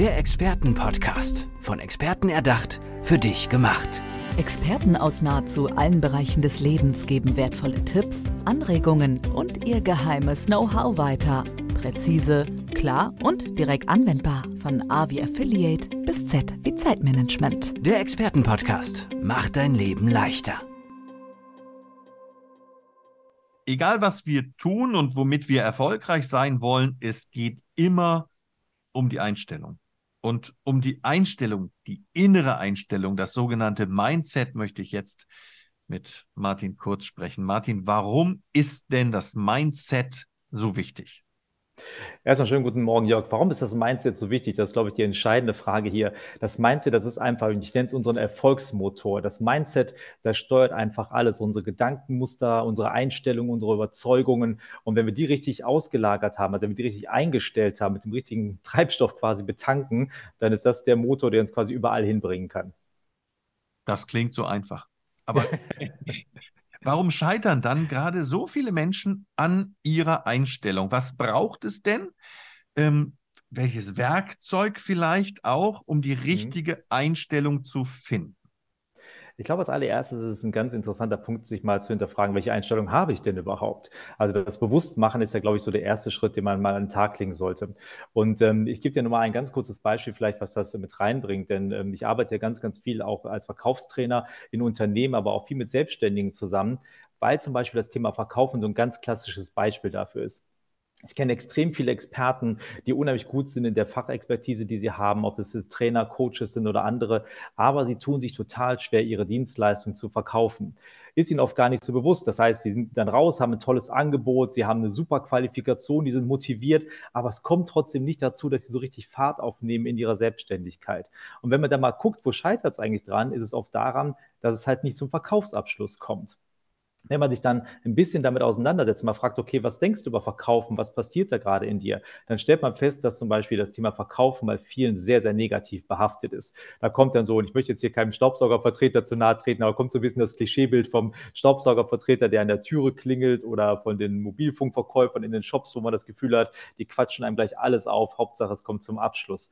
Der Expertenpodcast. Von Experten erdacht, für dich gemacht. Experten aus nahezu allen Bereichen des Lebens geben wertvolle Tipps, Anregungen und ihr geheimes Know-how weiter. Präzise, klar und direkt anwendbar. Von A wie Affiliate bis Z wie Zeitmanagement. Der Expertenpodcast macht dein Leben leichter. Egal, was wir tun und womit wir erfolgreich sein wollen, es geht immer um die Einstellung. Und um die Einstellung, die innere Einstellung, das sogenannte Mindset möchte ich jetzt mit Martin Kurz sprechen. Martin, warum ist denn das Mindset so wichtig? Erstmal schönen guten Morgen, Jörg. Warum ist das Mindset so wichtig? Das ist, glaube ich, die entscheidende Frage hier. Das Mindset, das ist einfach, ich nenne es unseren Erfolgsmotor. Das Mindset, das steuert einfach alles, unsere Gedankenmuster, unsere Einstellungen, unsere Überzeugungen. Und wenn wir die richtig ausgelagert haben, also wenn wir die richtig eingestellt haben, mit dem richtigen Treibstoff quasi betanken, dann ist das der Motor, der uns quasi überall hinbringen kann. Das klingt so einfach. Aber Warum scheitern dann gerade so viele Menschen an ihrer Einstellung? Was braucht es denn? Ähm, welches Werkzeug vielleicht auch, um die mhm. richtige mhm. Einstellung zu finden? Ich glaube, als allererstes ist es ein ganz interessanter Punkt, sich mal zu hinterfragen, welche Einstellung habe ich denn überhaupt? Also das Bewusstmachen ist ja, glaube ich, so der erste Schritt, den man mal an den Tag legen sollte. Und ähm, ich gebe dir nur mal ein ganz kurzes Beispiel vielleicht, was das mit reinbringt. Denn ähm, ich arbeite ja ganz, ganz viel auch als Verkaufstrainer in Unternehmen, aber auch viel mit Selbstständigen zusammen, weil zum Beispiel das Thema Verkaufen so ein ganz klassisches Beispiel dafür ist. Ich kenne extrem viele Experten, die unheimlich gut sind in der Fachexpertise, die sie haben, ob es Trainer, Coaches sind oder andere, aber sie tun sich total schwer, ihre Dienstleistung zu verkaufen. Ist ihnen oft gar nicht so bewusst. Das heißt, sie sind dann raus, haben ein tolles Angebot, sie haben eine super Qualifikation, die sind motiviert, aber es kommt trotzdem nicht dazu, dass sie so richtig Fahrt aufnehmen in ihrer Selbstständigkeit. Und wenn man dann mal guckt, wo scheitert es eigentlich dran, ist es oft daran, dass es halt nicht zum Verkaufsabschluss kommt wenn man sich dann ein bisschen damit auseinandersetzt, mal fragt, okay, was denkst du über Verkaufen, was passiert da gerade in dir, dann stellt man fest, dass zum Beispiel das Thema Verkaufen bei vielen sehr, sehr negativ behaftet ist. Da kommt dann so, und ich möchte jetzt hier keinem Staubsaugervertreter zu nahe treten, aber kommt so ein bisschen das Klischeebild vom Staubsaugervertreter, der an der Türe klingelt oder von den Mobilfunkverkäufern in den Shops, wo man das Gefühl hat, die quatschen einem gleich alles auf, Hauptsache es kommt zum Abschluss.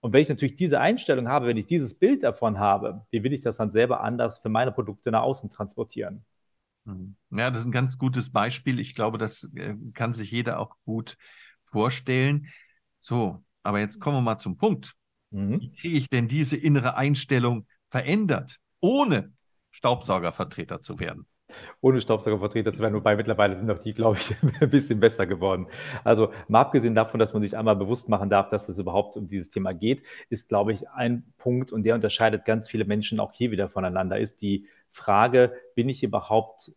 Und wenn ich natürlich diese Einstellung habe, wenn ich dieses Bild davon habe, wie will ich das dann selber anders für meine Produkte nach außen transportieren? Mhm. Ja, das ist ein ganz gutes Beispiel. Ich glaube, das äh, kann sich jeder auch gut vorstellen. So, aber jetzt kommen wir mal zum Punkt. Mhm. Wie kriege ich denn diese innere Einstellung verändert, ohne Staubsaugervertreter zu werden? Ohne Staubsaugervertreter zu werden, wobei mittlerweile sind auch die, glaube ich, ein bisschen besser geworden. Also mal abgesehen davon, dass man sich einmal bewusst machen darf, dass es überhaupt um dieses Thema geht, ist, glaube ich, ein Punkt und der unterscheidet ganz viele Menschen auch hier wieder voneinander, ist die Frage, bin ich überhaupt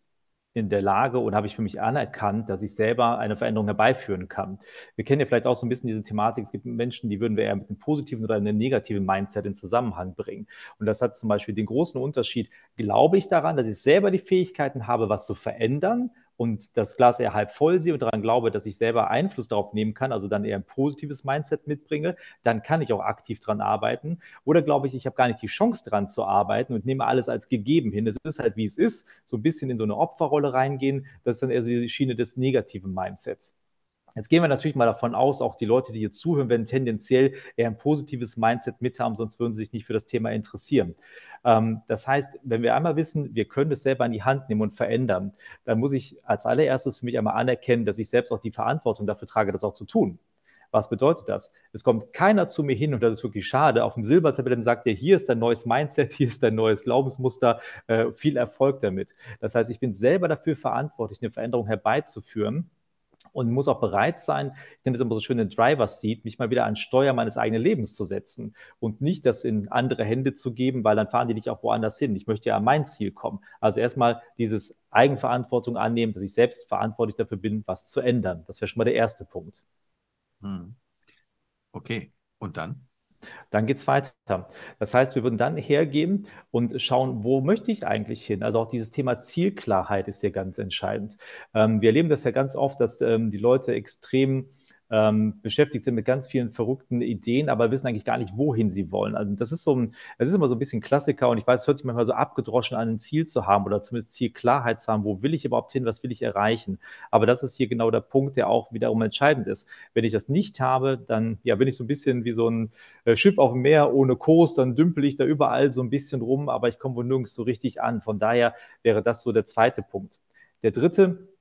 in der Lage und habe ich für mich anerkannt, dass ich selber eine Veränderung herbeiführen kann. Wir kennen ja vielleicht auch so ein bisschen diese Thematik. Es gibt Menschen, die würden wir eher mit einem positiven oder einem negativen Mindset in Zusammenhang bringen. Und das hat zum Beispiel den großen Unterschied. Glaube ich daran, dass ich selber die Fähigkeiten habe, was zu verändern? Und das Glas eher halb voll sehe und daran glaube, dass ich selber Einfluss darauf nehmen kann, also dann eher ein positives Mindset mitbringe, dann kann ich auch aktiv dran arbeiten. Oder glaube ich, ich habe gar nicht die Chance dran zu arbeiten und nehme alles als gegeben hin. Es ist halt, wie es ist, so ein bisschen in so eine Opferrolle reingehen. Das ist dann eher so die Schiene des negativen Mindsets. Jetzt gehen wir natürlich mal davon aus, auch die Leute, die hier zuhören, werden tendenziell eher ein positives Mindset mit haben, sonst würden sie sich nicht für das Thema interessieren. Ähm, das heißt, wenn wir einmal wissen, wir können es selber in die Hand nehmen und verändern, dann muss ich als allererstes für mich einmal anerkennen, dass ich selbst auch die Verantwortung dafür trage, das auch zu tun. Was bedeutet das? Es kommt keiner zu mir hin und das ist wirklich schade. Auf dem Silbertablett sagt er, hier ist dein neues Mindset, hier ist dein neues Glaubensmuster, äh, viel Erfolg damit. Das heißt, ich bin selber dafür verantwortlich, eine Veränderung herbeizuführen und muss auch bereit sein, ich nenne das immer so schön den Driver Seat, mich mal wieder an Steuer meines eigenen Lebens zu setzen und nicht das in andere Hände zu geben, weil dann fahren die nicht auch woanders hin. Ich möchte ja an mein Ziel kommen. Also erstmal dieses Eigenverantwortung annehmen, dass ich selbst verantwortlich dafür bin, was zu ändern. Das wäre schon mal der erste Punkt. Hm. Okay, und dann? Dann geht es weiter. Das heißt, wir würden dann hergeben und schauen, wo möchte ich eigentlich hin? Also auch dieses Thema Zielklarheit ist hier ganz entscheidend. Ähm, wir erleben das ja ganz oft, dass ähm, die Leute extrem ähm, beschäftigt sind mit ganz vielen verrückten Ideen, aber wissen eigentlich gar nicht, wohin sie wollen. Also das ist so ein, das ist immer so ein bisschen Klassiker und ich weiß, es hört sich manchmal so abgedroschen an, ein Ziel zu haben oder zumindest Zielklarheit zu haben, wo will ich überhaupt hin, was will ich erreichen. Aber das ist hier genau der Punkt, der auch wiederum entscheidend ist. Wenn ich das nicht habe, dann ja, bin ich so ein bisschen wie so ein äh, Schiff auf dem Meer ohne Kurs, dann dümpel ich da überall so ein bisschen rum, aber ich komme wohl nirgends so richtig an. Von daher wäre das so der zweite Punkt. Der dritte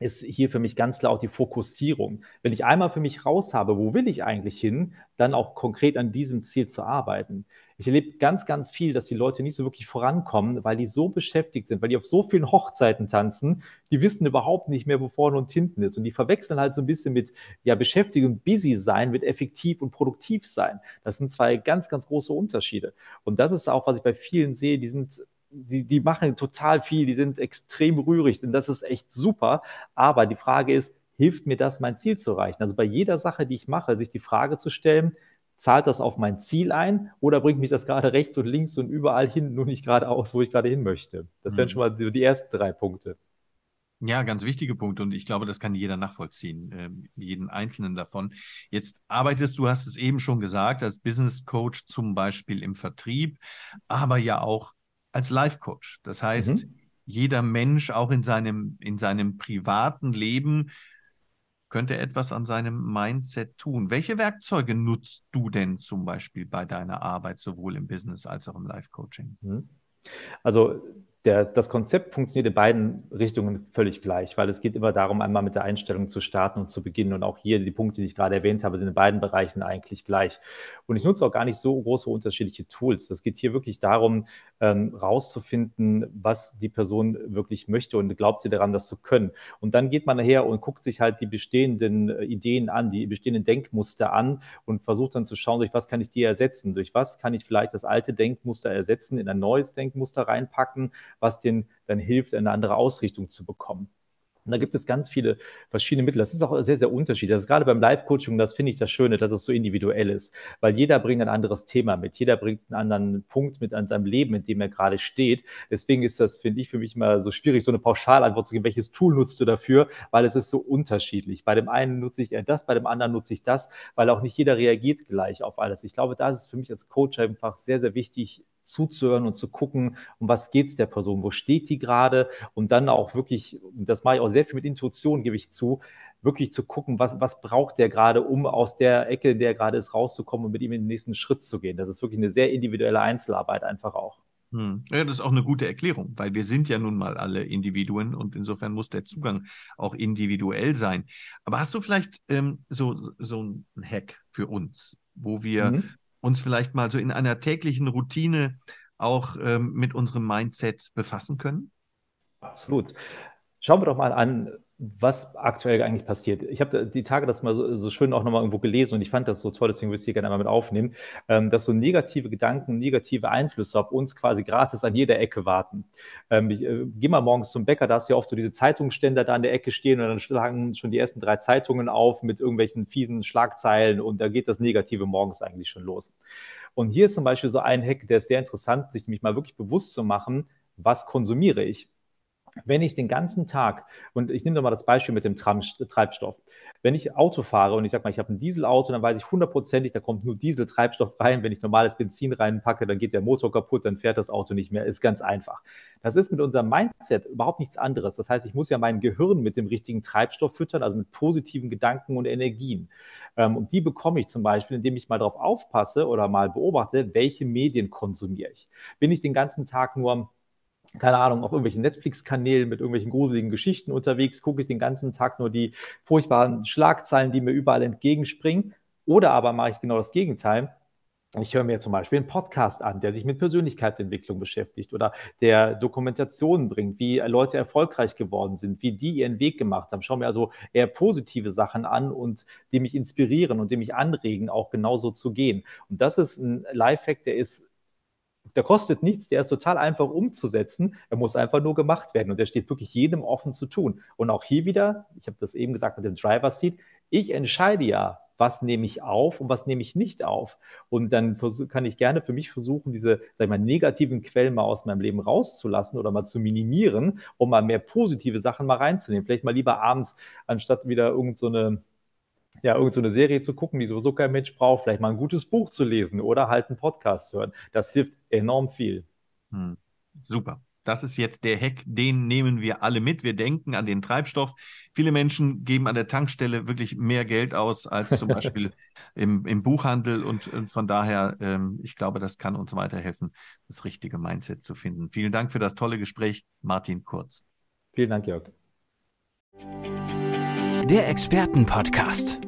ist hier für mich ganz klar auch die Fokussierung. Wenn ich einmal für mich raus habe, wo will ich eigentlich hin, dann auch konkret an diesem Ziel zu arbeiten. Ich erlebe ganz, ganz viel, dass die Leute nicht so wirklich vorankommen, weil die so beschäftigt sind, weil die auf so vielen Hochzeiten tanzen, die wissen überhaupt nicht mehr, wo vorne und hinten ist. Und die verwechseln halt so ein bisschen mit ja, Beschäftigung, busy sein, mit effektiv und produktiv sein. Das sind zwei ganz, ganz große Unterschiede. Und das ist auch, was ich bei vielen sehe, die sind die, die machen total viel, die sind extrem rührig und das ist echt super. Aber die Frage ist, hilft mir das, mein Ziel zu erreichen? Also bei jeder Sache, die ich mache, sich die Frage zu stellen, zahlt das auf mein Ziel ein oder bringt mich das gerade rechts und links und überall hin, nur nicht geradeaus, wo ich gerade hin möchte? Das wären mhm. schon mal die, die ersten drei Punkte. Ja, ganz wichtige Punkte und ich glaube, das kann jeder nachvollziehen, äh, jeden einzelnen davon. Jetzt arbeitest du, hast es eben schon gesagt, als Business Coach zum Beispiel im Vertrieb, aber ja auch als Life Coach. Das heißt, mhm. jeder Mensch auch in seinem, in seinem privaten Leben könnte etwas an seinem Mindset tun. Welche Werkzeuge nutzt du denn zum Beispiel bei deiner Arbeit, sowohl im Business als auch im Life Coaching? Mhm. Also der, das Konzept funktioniert in beiden Richtungen völlig gleich, weil es geht immer darum, einmal mit der Einstellung zu starten und zu beginnen. Und auch hier die Punkte, die ich gerade erwähnt habe, sind in beiden Bereichen eigentlich gleich. Und ich nutze auch gar nicht so große unterschiedliche Tools. Das geht hier wirklich darum, ähm, rauszufinden, was die Person wirklich möchte und glaubt sie daran, das zu können. Und dann geht man nachher und guckt sich halt die bestehenden äh, Ideen an, die bestehenden Denkmuster an und versucht dann zu schauen, durch was kann ich die ersetzen, durch was kann ich vielleicht das alte Denkmuster ersetzen, in ein neues Denkmuster reinpacken was denen dann hilft, eine andere Ausrichtung zu bekommen. Und da gibt es ganz viele verschiedene Mittel. Das ist auch sehr, sehr unterschiedlich. Das ist gerade beim Live-Coaching, das finde ich das Schöne, dass es so individuell ist, weil jeder bringt ein anderes Thema mit. Jeder bringt einen anderen Punkt mit an seinem Leben, in dem er gerade steht. Deswegen ist das, finde ich, für mich immer so schwierig, so eine Pauschalantwort zu geben. Welches Tool nutzt du dafür? Weil es ist so unterschiedlich. Bei dem einen nutze ich das, bei dem anderen nutze ich das, weil auch nicht jeder reagiert gleich auf alles. Ich glaube, da ist es für mich als Coach einfach sehr, sehr wichtig, zuzuhören und zu gucken, um was geht es der Person, wo steht die gerade und dann auch wirklich, das mache ich auch sehr viel mit Intuition, gebe ich zu, wirklich zu gucken, was, was braucht der gerade, um aus der Ecke, in der er gerade ist, rauszukommen und mit ihm in den nächsten Schritt zu gehen. Das ist wirklich eine sehr individuelle Einzelarbeit einfach auch. Hm. Ja, das ist auch eine gute Erklärung, weil wir sind ja nun mal alle Individuen und insofern muss der Zugang auch individuell sein. Aber hast du vielleicht ähm, so, so ein Hack für uns, wo wir mhm uns vielleicht mal so in einer täglichen Routine auch ähm, mit unserem Mindset befassen können? Absolut. Schauen wir doch mal an, was aktuell eigentlich passiert. Ich habe die Tage das mal so, so schön auch nochmal irgendwo gelesen und ich fand das so toll, deswegen will ich es hier gerne einmal mit aufnehmen, ähm, dass so negative Gedanken, negative Einflüsse auf uns quasi gratis an jeder Ecke warten. Ähm, ich äh, gehe mal morgens zum Bäcker, da hast du ja oft so diese Zeitungsständer da an der Ecke stehen und dann schlagen schon die ersten drei Zeitungen auf mit irgendwelchen fiesen Schlagzeilen und da geht das Negative morgens eigentlich schon los. Und hier ist zum Beispiel so ein Hack, der ist sehr interessant, sich nämlich mal wirklich bewusst zu machen, was konsumiere ich wenn ich den ganzen Tag, und ich nehme nochmal das Beispiel mit dem Treibstoff, wenn ich Auto fahre und ich sage mal, ich habe ein Dieselauto, dann weiß ich hundertprozentig, da kommt nur Dieseltreibstoff rein. Wenn ich normales Benzin reinpacke, dann geht der Motor kaputt, dann fährt das Auto nicht mehr. Ist ganz einfach. Das ist mit unserem Mindset überhaupt nichts anderes. Das heißt, ich muss ja mein Gehirn mit dem richtigen Treibstoff füttern, also mit positiven Gedanken und Energien. Ähm, und die bekomme ich zum Beispiel, indem ich mal darauf aufpasse oder mal beobachte, welche Medien konsumiere ich. Bin ich den ganzen Tag nur keine Ahnung, auf irgendwelchen Netflix-Kanälen mit irgendwelchen gruseligen Geschichten unterwegs, gucke ich den ganzen Tag nur die furchtbaren Schlagzeilen, die mir überall entgegenspringen. Oder aber mache ich genau das Gegenteil. Ich höre mir zum Beispiel einen Podcast an, der sich mit Persönlichkeitsentwicklung beschäftigt oder der Dokumentationen bringt, wie Leute erfolgreich geworden sind, wie die ihren Weg gemacht haben. Schau mir also eher positive Sachen an und die mich inspirieren und die mich anregen, auch genauso zu gehen. Und das ist ein Lifehack, der ist der kostet nichts, der ist total einfach umzusetzen. Er muss einfach nur gemacht werden und der steht wirklich jedem offen zu tun. Und auch hier wieder, ich habe das eben gesagt mit dem Driver Seat, ich entscheide ja, was nehme ich auf und was nehme ich nicht auf. Und dann kann ich gerne für mich versuchen, diese sag ich mal, negativen Quellen mal aus meinem Leben rauszulassen oder mal zu minimieren, um mal mehr positive Sachen mal reinzunehmen. Vielleicht mal lieber abends, anstatt wieder irgendeine so ja, irgendeine so Serie zu gucken, die sowieso kein Mensch braucht, vielleicht mal ein gutes Buch zu lesen oder halt einen Podcast zu hören. Das hilft enorm viel. Hm. Super. Das ist jetzt der Hack, den nehmen wir alle mit. Wir denken an den Treibstoff. Viele Menschen geben an der Tankstelle wirklich mehr Geld aus als zum Beispiel im, im Buchhandel. Und, und, von daher, ähm, ich glaube, das kann uns weiterhelfen, das richtige Mindset zu finden. Vielen Dank für das tolle Gespräch, Martin Kurz. Vielen Dank, Jörg. Der Expertenpodcast.